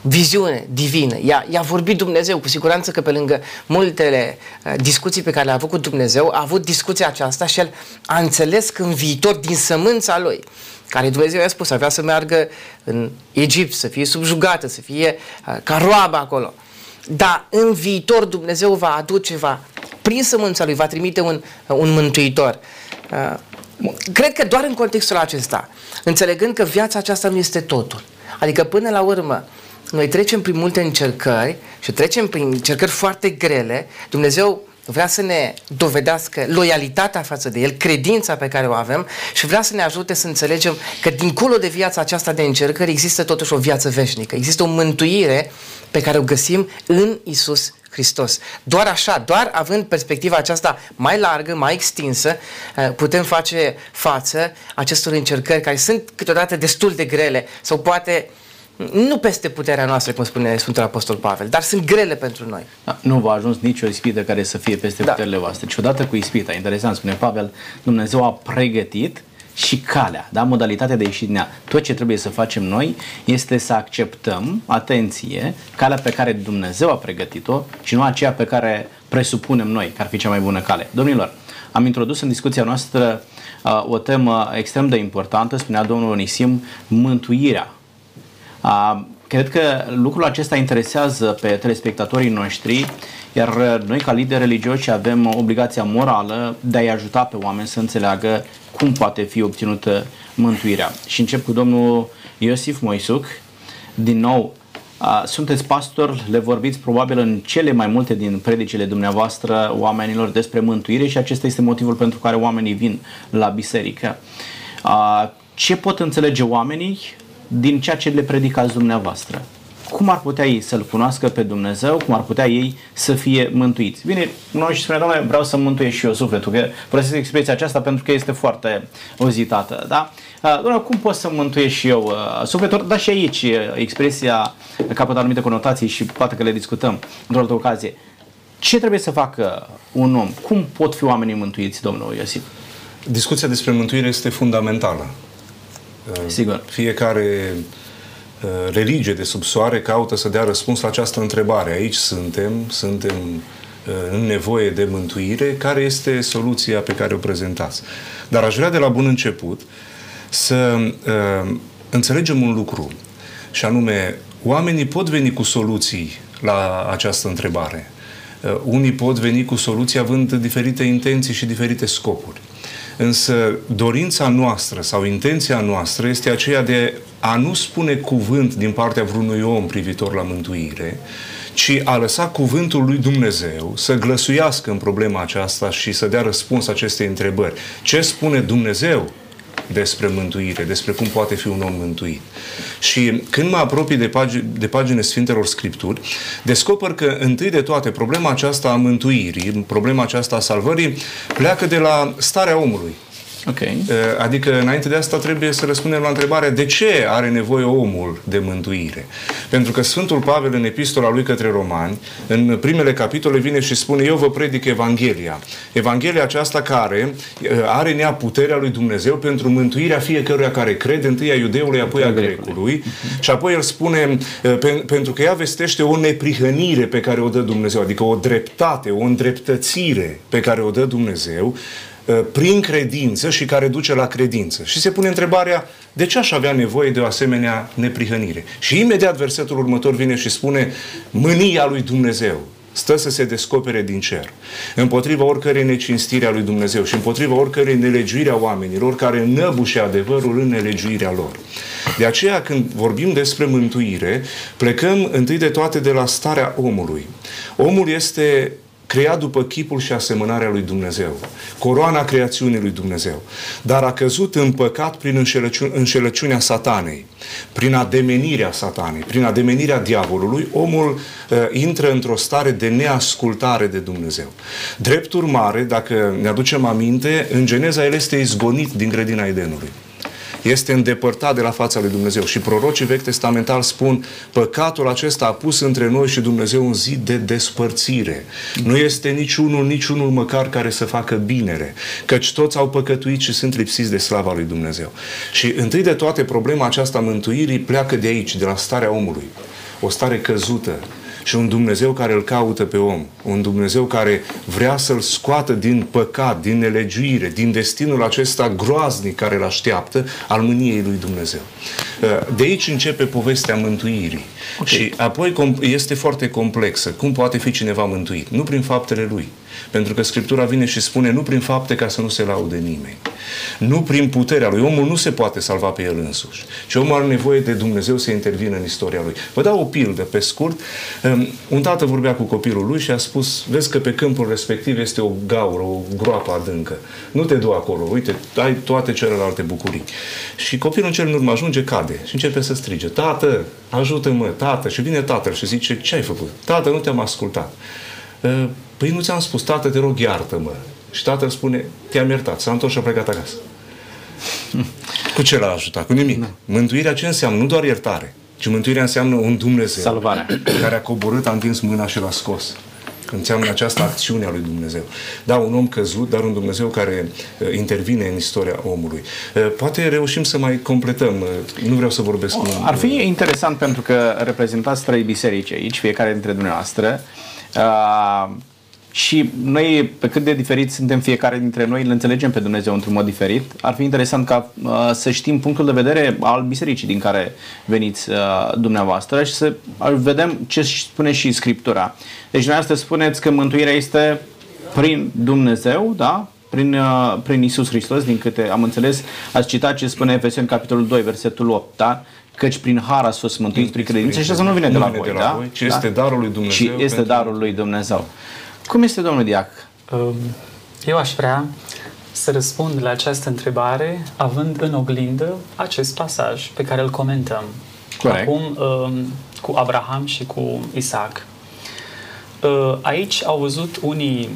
viziune divină. I-a, i-a vorbit Dumnezeu, cu siguranță că pe lângă multele uh, discuții pe care le-a avut cu Dumnezeu, a avut discuția aceasta și el a înțeles că în viitor, din sămânța lui, care Dumnezeu i-a spus, avea să meargă în Egipt, să fie subjugată, să fie uh, ca roabă acolo. Dar în viitor Dumnezeu va aduce, va, prin sămânța lui, va trimite un, uh, un mântuitor. Uh, cred că doar în contextul acesta, înțelegând că viața aceasta nu este totul. Adică până la urmă, noi trecem prin multe încercări și trecem prin încercări foarte grele. Dumnezeu vrea să ne dovedească loialitatea față de El, credința pe care o avem și vrea să ne ajute să înțelegem că dincolo de viața aceasta de încercări există totuși o viață veșnică. Există o mântuire pe care o găsim în Isus Hristos. Doar așa, doar având perspectiva aceasta mai largă, mai extinsă, eh, putem face față acestor încercări care sunt câteodată destul de grele sau poate nu peste puterea noastră, cum spune Sfântul Apostol Pavel, dar sunt grele pentru noi. Da, nu va ajuns nicio ispită care să fie peste da. puterile voastre. Și odată cu ispita, interesant, spune Pavel, Dumnezeu a pregătit și calea, da? modalitatea de ieși din ea. Tot ce trebuie să facem noi este să acceptăm, atenție, calea pe care Dumnezeu a pregătit-o și nu aceea pe care presupunem noi că ar fi cea mai bună cale. Domnilor, am introdus în discuția noastră uh, o temă extrem de importantă, spunea domnul Onisim, mântuirea Cred că lucrul acesta interesează pe telespectatorii noștri, iar noi ca lideri religioși avem obligația morală de a-i ajuta pe oameni să înțeleagă cum poate fi obținută mântuirea. Și încep cu domnul Iosif Moisuc. Din nou, sunteți pastor, le vorbiți probabil în cele mai multe din predicile dumneavoastră oamenilor despre mântuire și acesta este motivul pentru care oamenii vin la biserică. Ce pot înțelege oamenii din ceea ce le predicați dumneavoastră. Cum ar putea ei să-L cunoască pe Dumnezeu, cum ar putea ei să fie mântuiți? Bine, noi și spune, Doamne, vreau să mântuiesc și eu sufletul, că folosesc expresia aceasta pentru că este foarte ozitată, da? Doamne, cum pot să mântuiesc și eu uh, sufletul? Dar și aici uh, expresia capătă anumite conotații și poate că le discutăm într-o altă ocazie. Ce trebuie să facă un om? Cum pot fi oamenii mântuiți, domnul Iosif? Discuția despre mântuire este fundamentală. Sigur. Fiecare uh, religie de sub soare caută să dea răspuns la această întrebare. Aici suntem, suntem uh, în nevoie de mântuire. Care este soluția pe care o prezentați? Dar aș vrea de la bun început să uh, înțelegem un lucru, și anume, oamenii pot veni cu soluții la această întrebare. Uh, unii pot veni cu soluții având diferite intenții și diferite scopuri. Însă dorința noastră sau intenția noastră este aceea de a nu spune cuvânt din partea vreunui om privitor la mântuire, ci a lăsa cuvântul lui Dumnezeu să glăsuiască în problema aceasta și să dea răspuns acestei întrebări. Ce spune Dumnezeu despre mântuire, despre cum poate fi un om mântuit. Și când mă apropii de, pagi- de pagine Sfintelor Scripturi, descoper că întâi de toate problema aceasta a mântuirii, problema aceasta a salvării, pleacă de la starea omului. Ok. Adică, înainte de asta, trebuie să răspundem la întrebarea de ce are nevoie omul de mântuire. Pentru că Sfântul Pavel, în epistola lui către romani, în primele capitole vine și spune eu vă predic Evanghelia. Evanghelia aceasta care are nea puterea lui Dumnezeu pentru mântuirea fiecăruia care crede, întâi a iudeului, apoi a grecului. Și apoi el spune, pentru că ea vestește o neprihănire pe care o dă Dumnezeu, adică o dreptate, o îndreptățire pe care o dă Dumnezeu, Uh, prin credință și care duce la credință. Și se pune întrebarea, de ce aș avea nevoie de o asemenea neprihănire? Și imediat versetul următor vine și spune, mânia lui Dumnezeu stă să se descopere din cer, împotriva oricărei necinstire a lui Dumnezeu și împotriva oricărei nelegiuire a oamenilor care năbușe adevărul în nelegiuirea lor. De aceea, când vorbim despre mântuire, plecăm întâi de toate de la starea omului. Omul este creat după chipul și asemănarea lui Dumnezeu, coroana creațiunii lui Dumnezeu, dar a căzut în păcat prin înșelăciune, înșelăciunea satanei, prin ademenirea satanei, prin ademenirea diavolului, omul uh, intră într-o stare de neascultare de Dumnezeu. Drept urmare, dacă ne aducem aminte, în Geneza el este izgonit din grădina Edenului este îndepărtat de la fața lui Dumnezeu. Și prorocii vechi testamental spun, păcatul acesta a pus între noi și Dumnezeu un zid de despărțire. Nu este niciunul, niciunul măcar care să facă binere, căci toți au păcătuit și sunt lipsiți de slava lui Dumnezeu. Și întâi de toate problema aceasta mântuirii pleacă de aici, de la starea omului. O stare căzută, și un Dumnezeu care îl caută pe om, un Dumnezeu care vrea să-l scoată din păcat, din nelegiuire, din destinul acesta groaznic care îl așteaptă al mâniei lui Dumnezeu. Uh, de aici începe povestea mântuirii. Okay. Și apoi este foarte complexă. Cum poate fi cineva mântuit? Nu prin faptele lui. Pentru că Scriptura vine și spune nu prin fapte ca să nu se laude nimeni. Nu prin puterea lui. Omul nu se poate salva pe el însuși. Și omul are nevoie de Dumnezeu să intervină în istoria lui. Vă dau o pildă pe scurt. Um, un tată vorbea cu copilul lui și a spus, vezi că pe câmpul respectiv este o gaură, o groapă adâncă. Nu te du acolo, uite, ai toate celelalte bucurii. Și copilul în cel în urmă ajunge, cade și începe să strige, tată, ajută-mă, tată. Și vine tatăl și zice, ce ai făcut? Tată, nu te-am ascultat. Uh, păi nu ți-am spus, tată, te rog, iartă-mă. Și tatăl spune, te-am iertat, s-a întors și a plecat acasă. Cu ce l-a ajutat? Cu nimic. Da. Mântuirea ce înseamnă? Nu doar iertare, ci mântuirea înseamnă un Dumnezeu Salvarea. care a coborât, a întins mâna și l-a scos. Înseamnă această acțiune a lui Dumnezeu. Da, un om căzut, dar un Dumnezeu care uh, intervine în istoria omului. Uh, poate reușim să mai completăm. Uh, nu vreau să vorbesc. Oh, ar fi interesant pentru că reprezentați trei biserici aici, fiecare dintre dumneavoastră. Uh, și noi, pe cât de diferit suntem fiecare dintre noi, îl înțelegem pe Dumnezeu într-un mod diferit. Ar fi interesant ca uh, să știm punctul de vedere al bisericii din care veniți uh, dumneavoastră și să vedem ce spune și Scriptura. Deci dumneavoastră spuneți că mântuirea este prin Dumnezeu, da? Prin, uh, prin Isus Hristos, din câte am înțeles, ați citat ce spune Efeseni capitolul 2, versetul 8, da? Căci prin har ați fost mântuiți prin credință și asta nu vine de la voi, de la da? voi, ci da? este darul lui Dumnezeu. Și este pentru... darul lui Dumnezeu. Cum este, domnul Diac? Um, eu aș vrea să răspund la această întrebare având în oglindă acest pasaj pe care îl comentăm. Corect. Acum um, cu Abraham și cu Isaac. Uh, aici au văzut unii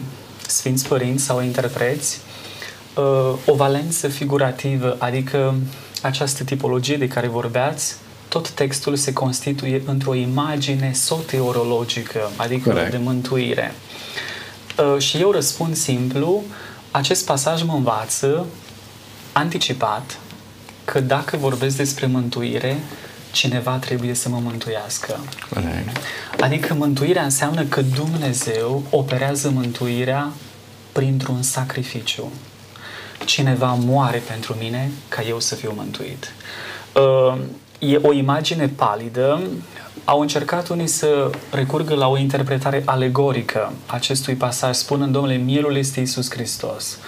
sfinți părinți sau interpreți uh, o valență figurativă, adică această tipologie de care vorbeați, tot textul se constituie într-o imagine soteriologică, adică Correct. de mântuire. Uh, și eu răspund simplu, acest pasaj mă învață anticipat că dacă vorbesc despre mântuire, cineva trebuie să mă mântuiască. Corect. Adică mântuirea înseamnă că Dumnezeu operează mântuirea printr-un sacrificiu. Cineva moare pentru mine ca eu să fiu mântuit. Uh, e o imagine palidă au încercat unii să recurgă la o interpretare alegorică acestui pasaj, spunând, domnule, mielul este Isus Hristos.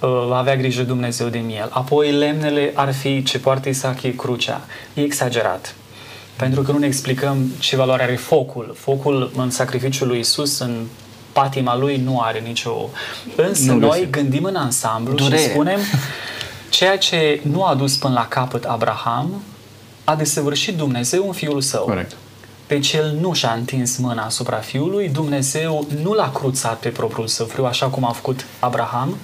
Uh, va avea grijă Dumnezeu de miel. Apoi lemnele ar fi ce poartă Isaac e crucea. E exagerat. Pentru că nu ne explicăm ce valoare are focul. Focul în sacrificiul lui Isus, în patima lui, nu are nicio... Însă nu noi gândim în ansamblu Durere. și spunem ceea ce nu a dus până la capăt Abraham, a desăvârșit Dumnezeu în Fiul Său. Corect. Deci el nu și-a întins mâna asupra fiului, Dumnezeu nu l-a cruțat pe propriul său fiu, așa cum a făcut Abraham,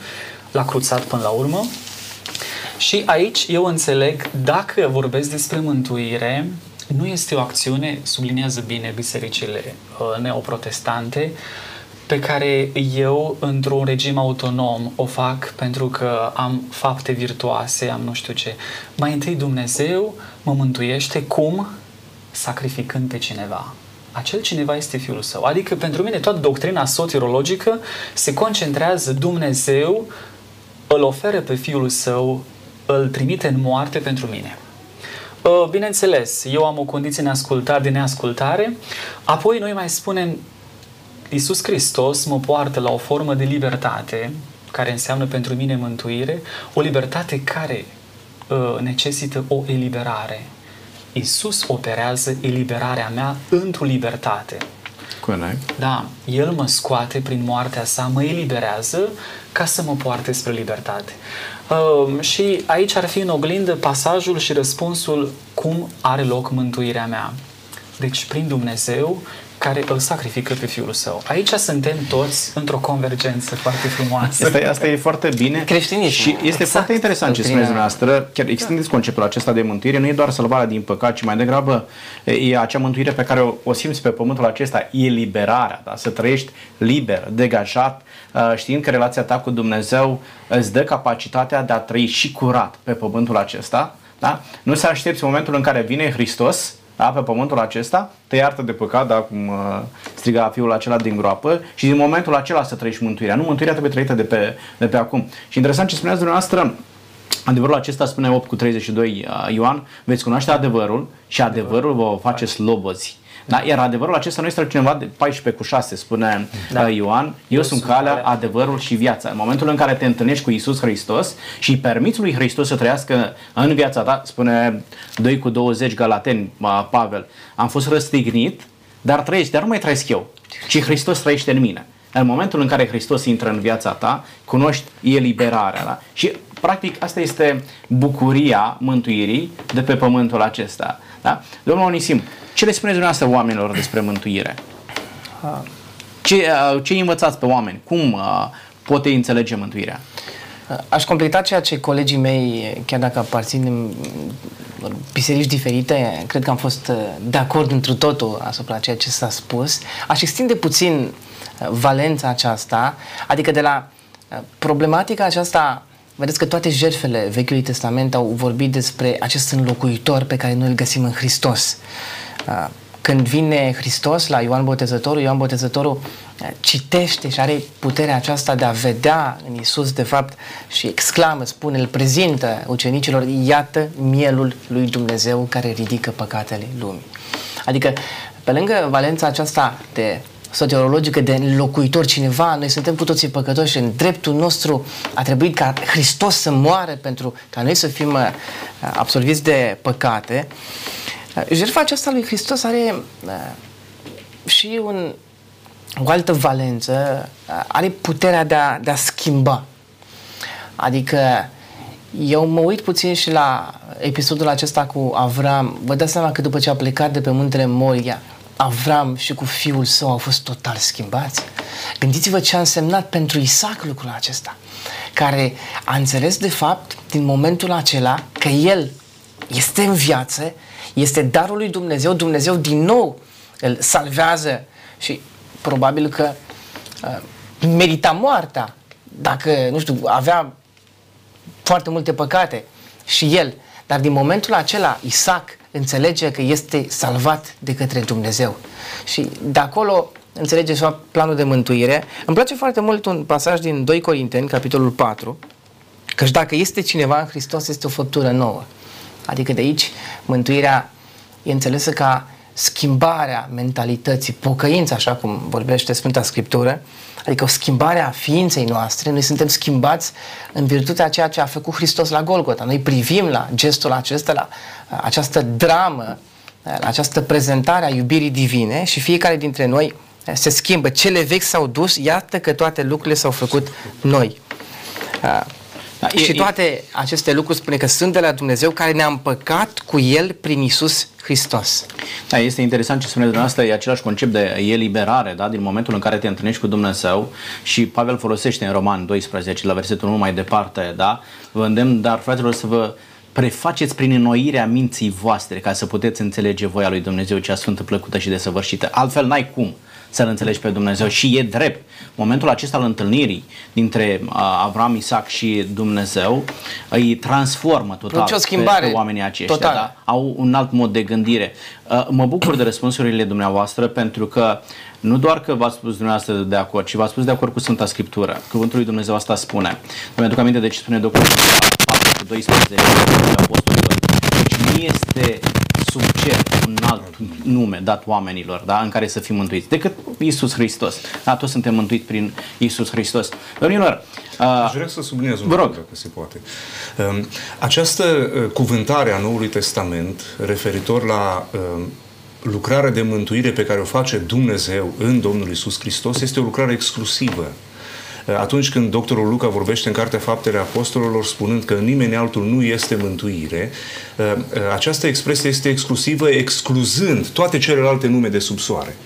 l-a cruțat până la urmă, Și aici eu înțeleg, dacă vorbesc despre mântuire, nu este o acțiune, subliniază bine bisericile uh, neoprotestante, pe care eu, într-un regim autonom, o fac pentru că am fapte virtuoase, am nu știu ce. Mai întâi Dumnezeu mă mântuiește cum? Sacrificând pe cineva. Acel cineva este Fiul Său. Adică, pentru mine, toată doctrina soteriologică se concentrează Dumnezeu îl oferă pe Fiul Său, îl trimite în moarte pentru mine. Uh, bineînțeles, eu am o condiție neascultare, de neascultare, apoi noi mai spunem Iisus Hristos mă poartă la o formă de libertate, care înseamnă pentru mine mântuire, o libertate care uh, necesită o eliberare. Iisus operează eliberarea mea într-o libertate. Corect. Da, El mă scoate prin moartea sa, mă eliberează ca să mă poarte spre libertate. Uh, și aici ar fi în oglindă pasajul și răspunsul cum are loc mântuirea mea. Deci prin Dumnezeu care îl sacrifică pe Fiul Său. Aici suntem toți într-o convergență foarte frumoasă. Asta, asta e foarte bine. Creștinism. Și este Exact. foarte interesant ce spuneți dumneavoastră. Chiar extindeți conceptul acesta de mântuire. Nu e doar salvarea din păcat, ci mai degrabă e acea mântuire pe care o, o simți pe pământul acesta. E liberarea, da? să trăiești liber, degajat, uh, știind că relația ta cu Dumnezeu îți dă capacitatea de a trăi și curat pe pământul acesta. Da? Nu să aștepți momentul în care vine Hristos da, pe pământul acesta, te iartă de păcat, da, cum uh, striga fiul acela din groapă, și din momentul acela să trăiești mântuirea. Nu, mântuirea trebuie trăită de pe, de pe acum. Și interesant ce spuneați dumneavoastră, Adevărul acesta spune 8 cu 32 uh, Ioan, veți cunoaște adevărul și adevărul vă face slobozi. Da? Iar adevărul acesta nu este cineva de 14 cu 6, spune da. Da. Ioan, eu, eu sunt calea, adevărul și viața. În momentul în care te întâlnești cu Isus Hristos și îi permiți lui Hristos să trăiască în viața ta, spune 2 cu 20 Galateni, uh, Pavel, am fost răstignit, dar trăiești, dar nu mai trăiesc eu, ci Hristos trăiește în mine. În momentul în care Hristos intră în viața ta, cunoști eliberarea. Da? Și practic asta este bucuria mântuirii de pe pământul acesta. Da? Domnul Onisim, ce le spuneți dumneavoastră oamenilor despre mântuire? Ce, uh, ce îi învățați pe oameni? Cum uh, pot ei înțelege mântuirea? Aș completa ceea ce colegii mei, chiar dacă aparțin în biserici diferite, cred că am fost uh, de acord întru totul asupra ceea ce s-a spus. Aș extinde puțin uh, valența aceasta, adică de la uh, problematica aceasta, vedeți că toate jertfele Vechiului Testament au vorbit despre acest înlocuitor pe care noi îl găsim în Hristos. Uh, Când vine Hristos la Ioan Botezătorul, Ioan Botezătorul uh, citește și are puterea aceasta de a vedea în Isus de fapt și exclamă, spune, îl prezintă ucenicilor, iată mielul lui Dumnezeu care ridică păcatele lumii. Adică, pe lângă valența aceasta de soteriologică de înlocuitor cineva, noi suntem cu toții păcătoși și în dreptul nostru a trebuit ca Hristos să moară pentru ca noi să fim uh, absolviți de păcate. Uh, Jertfa aceasta lui Hristos are uh, și un, o altă valență, uh, are puterea de a, de a schimba. Adică eu mă uit puțin și la episodul acesta cu Avram. Vă dați seama că după ce a plecat de pe muntele Moria, Avram și cu fiul său au fost total schimbați. Gândiți-vă ce a însemnat pentru Isaac lucrul acesta, care a înțeles de fapt din momentul acela că el este în viață, este darul lui Dumnezeu, Dumnezeu din nou îl salvează și probabil că uh, merita moartea dacă, nu știu, avea foarte multe păcate și el. Dar din momentul acela, Isaac înțelege că este salvat de către Dumnezeu. Și de acolo înțelege și fapt planul de mântuire. Îmi place foarte mult un pasaj din 2 Corinteni, capitolul 4, căci dacă este cineva în Hristos, este o făptură nouă. Adică de aici mântuirea e înțelesă ca schimbarea mentalității, pocăința, așa cum vorbește Sfânta Scriptură, adică o schimbare a ființei noastre. Noi suntem schimbați în virtutea ceea ce a făcut Hristos la Golgota. Noi privim la gestul acesta, la această dramă, la această prezentare a iubirii divine și fiecare dintre noi se schimbă. Cele vechi s-au dus, iată că toate lucrurile s-au făcut noi. Da, și e, toate aceste lucruri spune că sunt de la Dumnezeu care ne-a împăcat cu El prin Isus Hristos. Da, este interesant ce spuneți dumneavoastră, e același concept de eliberare, da? din momentul în care te întâlnești cu Dumnezeu și Pavel folosește în Roman 12, la versetul 1 mai departe, da? Vă îndemn, dar fraților, să vă prefaceți prin înnoirea minții voastre ca să puteți înțelege voia lui Dumnezeu cea sfântă, plăcută și desăvârșită. Altfel n-ai cum să-L înțelegi pe Dumnezeu și e drept. Momentul acesta al întâlnirii dintre Avram, Isaac și Dumnezeu îi transformă total o schimbare pe, pe oamenii aceștia. Total. Da? Au un alt mod de gândire. Mă bucur de răspunsurile dumneavoastră pentru că nu doar că v-ați spus dumneavoastră de acord, ci v-ați spus de acord cu Sfânta Scriptură. Cuvântul lui Dumnezeu asta spune. Îmi aduc aminte de ce spune documentul 12 apostolilor. Deci nu este sub cer un alt nume dat oamenilor da, în care să fim mântuiți decât Isus Hristos. Da, toți suntem mântuiți prin Isus Hristos. Domnilor, Aș vrea să subliniez un lucru, dacă se poate. Um, această uh, cuvântare a Noului Testament referitor la um, lucrarea de mântuire pe care o face Dumnezeu în Domnul Isus Hristos este o lucrare exclusivă atunci când doctorul Luca vorbește în Cartea Faptele Apostolilor spunând că nimeni altul nu este mântuire, ă, ă, această expresie este exclusivă excluzând toate celelalte nume de sub soare.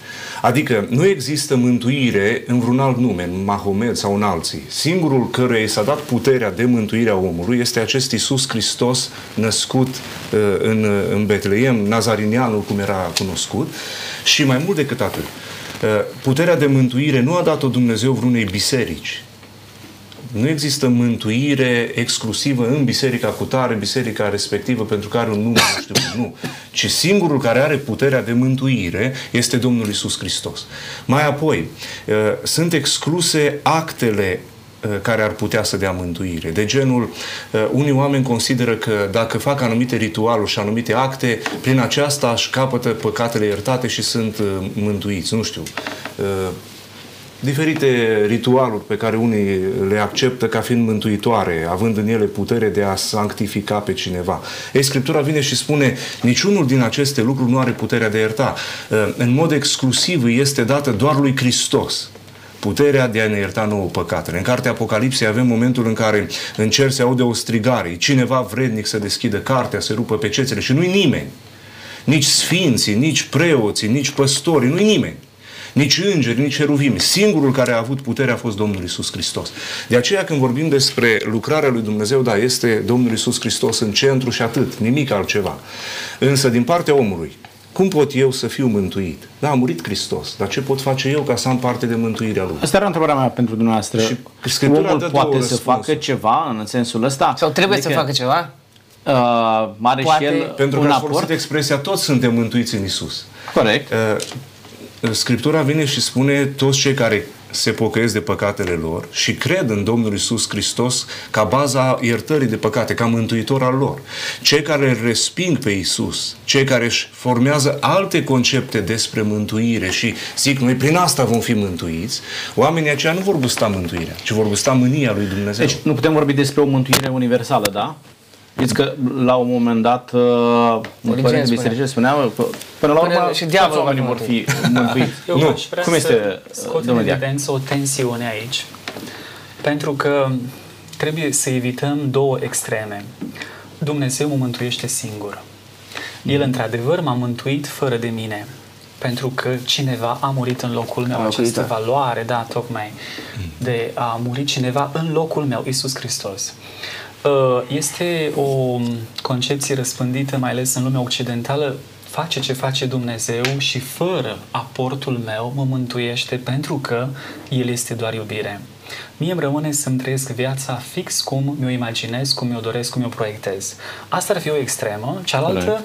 Adică nu există mântuire în vreun alt nume, în Mahomet sau în alții. Singurul căruia i s-a dat puterea de mântuire a omului este acest Isus Hristos născut uh, în, în Betleem, Nazarinianul cum era cunoscut și mai mult decât atât. Puterea de mântuire nu a dat-o Dumnezeu vreunei biserici. Nu există mântuire exclusivă în biserica cutare, biserica respectivă pentru care un nume, nu știu, nu. Ci singurul care are puterea de mântuire este Domnul Isus Hristos. Mai apoi, sunt excluse actele Uh, care ar putea să dea mântuire. De genul, uh, unii oameni consideră că dacă fac anumite ritualuri și anumite acte, prin aceasta își capătă păcatele iertate și sunt uh, mântuiți. Nu știu, diferite ritualuri pe care unii le acceptă ca fiind mântuitoare, având în ele putere de a sanctifica pe cineva. Ei, Scriptura vine și spune, niciunul din aceste lucruri nu are puterea de a ierta. În mod exclusiv este dată doar lui Hristos puterea de a ne ierta nouă păcatele. În cartea Apocalipsei avem momentul în care în cer se aude o strigare, cineva vrednic să deschidă cartea, să rupă pe cețele și nu-i nimeni. Nici sfinții, nici preoții, nici păstorii, nu-i nimeni. Nici îngeri, nici heruvimi. Singurul care a avut putere a fost Domnul Isus Hristos. De aceea când vorbim despre lucrarea lui Dumnezeu, da, este Domnul Isus Hristos în centru și atât, nimic altceva. Însă din partea omului, cum pot eu să fiu mântuit? Da, a murit Hristos, dar ce pot face eu ca să am parte de mântuirea Lui? Asta era întrebarea mea pentru dumneavoastră. Și Omul poate să facă ceva în sensul ăsta? Sau trebuie adică, să facă ceva? Uh, are poate... și el Pentru că a folosit expresia toți suntem mântuiți în Isus. Corect. Uh, Scriptura vine și spune toți cei care se pocăiesc de păcatele lor și cred în Domnul Isus Hristos ca baza iertării de păcate, ca mântuitor al lor. Cei care îl resping pe Isus, cei care își formează alte concepte despre mântuire și zic noi prin asta vom fi mântuiți, oamenii aceia nu vor gusta mântuirea, ci vor gusta mânia lui Dumnezeu. Deci nu putem vorbi despre o mântuire universală, da? Știți că la un moment dat uh, Părinte Biserice spunea că până la urmă și diavolul oamenii vor fi mântuiți. Eu nu. vrea Cum este, scot în evidență o tensiune aici. Pentru că trebuie să evităm două extreme. Dumnezeu mă mântuiește singur. El, într-adevăr, m-a mântuit fără de mine. Pentru că cineva a murit în locul meu. Această valoare, da, tocmai, de a muri cineva în locul meu, Isus Hristos. Uh, este o concepție răspândită, mai ales în lumea occidentală, face ce face Dumnezeu și fără aportul meu mă mântuiește pentru că El este doar iubire. Mie îmi rămâne să-mi trăiesc viața fix cum mi-o imaginez, cum mi-o doresc, cum mi-o proiectez. Asta ar fi o extremă. Cealaltă,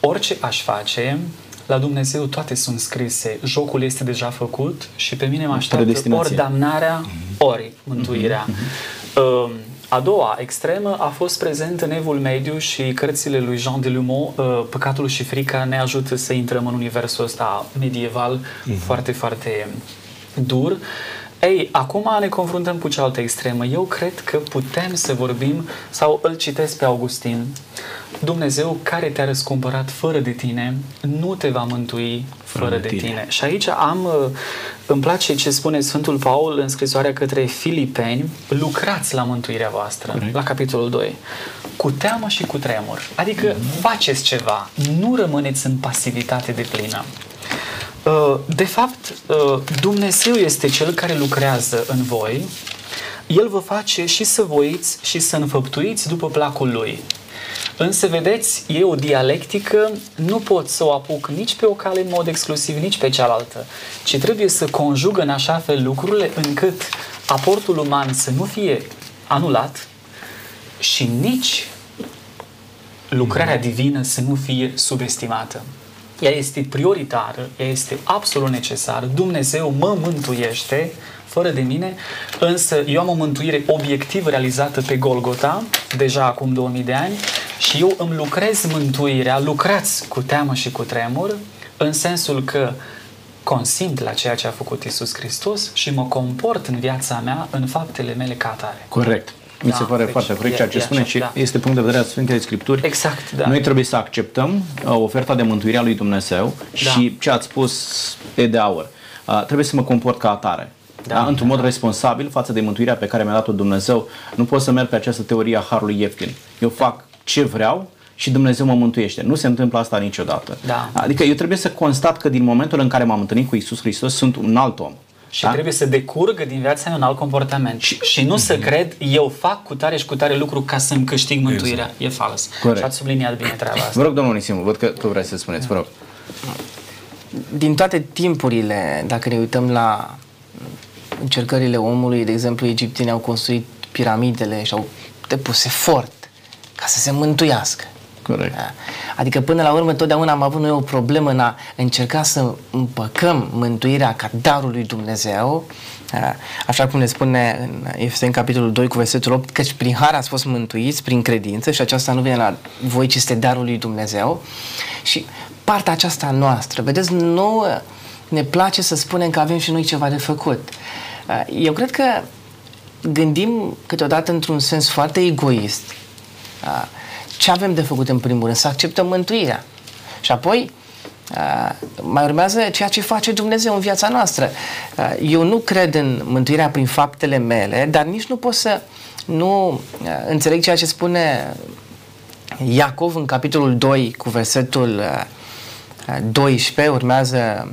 orice aș face, la Dumnezeu toate sunt scrise. Jocul este deja făcut și pe mine mă așteaptă ori damnarea, ori mântuirea. Mm-hmm. Uh, a doua extremă a fost prezent în Evul Mediu și cărțile lui Jean de Lumont, uh, Păcatul și frica ne ajută să intrăm în universul ăsta medieval mm-hmm. foarte, foarte dur. Ei, acum ne confruntăm cu cealaltă extremă. Eu cred că putem să vorbim, sau îl citesc pe Augustin, Dumnezeu care te-a răscumpărat fără de tine, nu te va mântui fără, fără de tine. tine. Și aici am, uh, îmi place ce spune Sfântul Paul în scrisoarea către Filipeni, lucrați la mântuirea voastră, Corect. la capitolul 2, cu teamă și cu tremur. Adică mm-hmm. faceți ceva, nu rămâneți în pasivitate de plină. Uh, de fapt, uh, Dumnezeu este Cel care lucrează în voi. El vă face și să voiți și să înfăptuiți după placul Lui. Însă, vedeți, e o dialectică, nu pot să o apuc nici pe o cale în mod exclusiv, nici pe cealaltă, ci trebuie să conjug în așa fel lucrurile încât aportul uman să nu fie anulat și nici lucrarea divină să nu fie subestimată. Ea este prioritară, ea este absolut necesară. Dumnezeu mă mântuiește fără de mine, însă eu am o mântuire obiectivă realizată pe Golgota, deja acum 2000 de ani, și eu îmi lucrez mântuirea, lucrați cu teamă și cu tremur, în sensul că consimt la ceea ce a făcut Isus Hristos și mă comport în viața mea, în faptele mele ca atare. Corect. Mi da, se pare deci, foarte corect ceea ce e, spune și da. este punct de vedere al Sfintei Scripturi. Exact, da. Noi trebuie să acceptăm uh, oferta de mântuire a lui Dumnezeu da. și ce ați spus e de aur. Uh, trebuie să mă comport ca atare. Da, da? Într-un da. mod responsabil față de mântuirea pe care mi-a dat-o Dumnezeu. Nu pot să merg pe această teorie a harului ieftin. Eu fac ce vreau și Dumnezeu mă mântuiește. Nu se întâmplă asta niciodată. Da. Adică eu trebuie să constat că din momentul în care m-am întâlnit cu Isus Hristos sunt un alt om. Și da? trebuie să decurgă din viața mea un alt comportament. Și, și nu mm-hmm. să cred, eu fac cu tare și cu tare lucru ca să-mi câștig mântuirea. Exact. E fals. Corect. Și ați subliniat bine treaba asta. Vă rog, domnul Nisimu, văd că tu vrei să spuneți, vă rog. Din toate timpurile, dacă ne uităm la încercările omului, de exemplu, egiptenii au construit piramidele și au depus efort ca să se mântuiască. Corect. Da. Adică până la urmă totdeauna am avut noi o problemă în a încerca să împăcăm mântuirea ca darul lui Dumnezeu, da. așa cum ne spune în Efeseni capitolul 2 cu versetul 8, căci prin har ați fost mântuiți prin credință și aceasta nu vine la voi, ci este darul lui Dumnezeu. Și partea aceasta noastră, vedeți, nouă ne place să spunem că avem și noi ceva de făcut. Eu cred că gândim câteodată într-un sens foarte egoist. Ce avem de făcut în primul rând? Să acceptăm mântuirea. Și apoi mai urmează ceea ce face Dumnezeu în viața noastră. Eu nu cred în mântuirea prin faptele mele, dar nici nu pot să nu înțeleg ceea ce spune Iacov în capitolul 2 cu versetul 12, urmează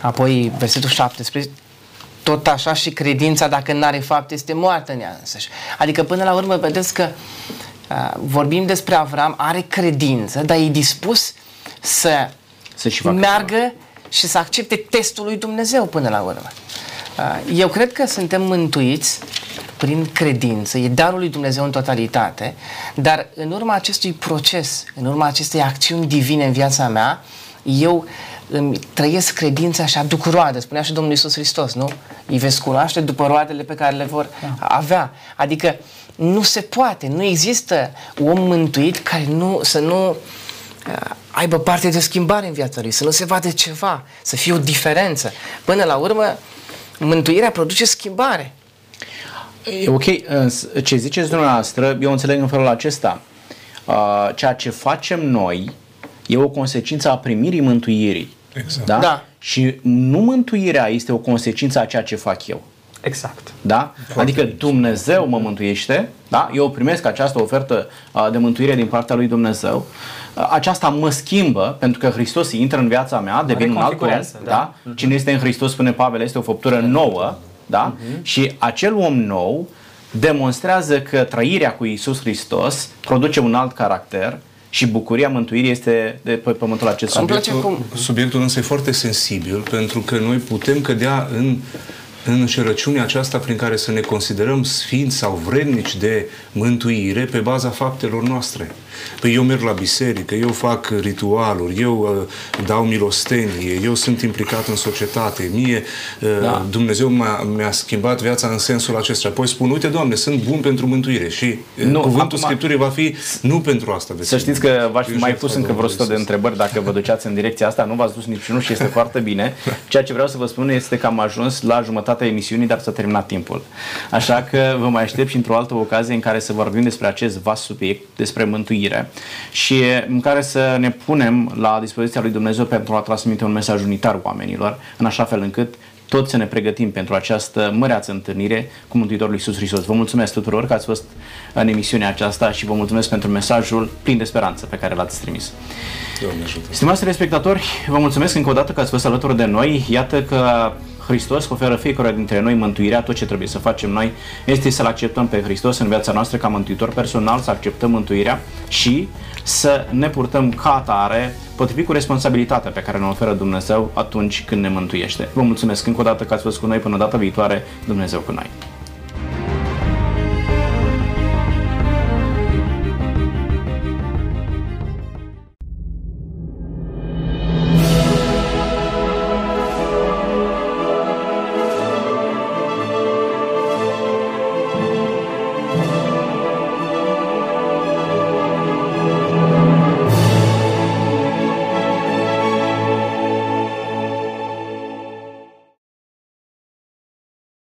apoi versetul 17, tot așa și credința, dacă nu are fapt, este moartă în ea însăși. Adică, până la urmă, vedeți că uh, vorbim despre Avram, are credință, dar e dispus să, să și meargă ceva. și să accepte testul lui Dumnezeu până la urmă. Uh, eu cred că suntem mântuiți prin credință, e darul lui Dumnezeu în totalitate, dar în urma acestui proces, în urma acestei acțiuni divine în viața mea, eu îmi trăiesc credința și aduc roade, spunea și Domnul Iisus Hristos, nu? Îi veți cunoaște după roadele pe care le vor da. avea. Adică nu se poate, nu există om mântuit care nu, să nu uh, aibă parte de schimbare în viața lui, să nu se vadă ceva, să fie o diferență. Până la urmă, mântuirea produce schimbare. E ok, ce ziceți dumneavoastră, eu înțeleg în felul acesta. Uh, ceea ce facem noi e o consecință a primirii mântuirii. Exact. Da? da. Și nu mântuirea este o consecință a ceea ce fac eu. Exact. Da? Foarte adică Dumnezeu mă mântuiește, da? Eu primesc această ofertă de mântuire din partea lui Dumnezeu. Aceasta mă schimbă pentru că Hristos intră în viața mea, devin un alt om, da? da? Cine este în Hristos, spune Pavel, este o făptură nouă, da? Uh-huh. Și acel om nou demonstrează că trăirea cu Isus Hristos produce un alt caracter, și bucuria mântuirii este de pe pământul acesta. Subiectul, cum... subiectul însă e foarte sensibil pentru că noi putem cădea în în înșelăciunea aceasta prin care să ne considerăm sfinți sau vrednici de mântuire pe baza faptelor noastre. Păi eu merg la biserică, eu fac ritualuri, eu uh, dau milostenie, eu sunt implicat în societate, mie uh, da. Dumnezeu m-a, mi-a schimbat viața în sensul acesta. Apoi spun, uite, Doamne, sunt bun pentru mântuire și uh, nu, cuvântul acum, Scripturii va fi nu pentru asta. Să știți că v-aș fi mai pus încă vreo 100 de întrebări dacă vă duceați în direcția asta, nu v-ați dus niciunul și este foarte bine. Ceea ce vreau să vă spun este că am ajuns la jumătatea emisiunii, dar s-a terminat timpul. Așa că vă mai aștept și într-o altă ocazie în care să vorbim despre acest vast subiect, despre mântuire și în care să ne punem la dispoziția lui Dumnezeu pentru a transmite un mesaj unitar oamenilor, în așa fel încât toți să ne pregătim pentru această măreață întâlnire cu Mântuitorul Iisus Hristos. Vă mulțumesc tuturor că ați fost în emisiunea aceasta și vă mulțumesc pentru mesajul plin de speranță pe care l-ați trimis. Stimați respectatori, vă mulțumesc încă o dată că ați fost alături de noi. Iată că Hristos oferă fiecare dintre noi mântuirea, tot ce trebuie să facem noi este să-L acceptăm pe Hristos în viața noastră ca mântuitor personal, să acceptăm mântuirea și să ne purtăm ca atare, potrivit cu responsabilitatea pe care ne oferă Dumnezeu atunci când ne mântuiește. Vă mulțumesc încă o dată că ați fost cu noi până data viitoare. Dumnezeu cu noi!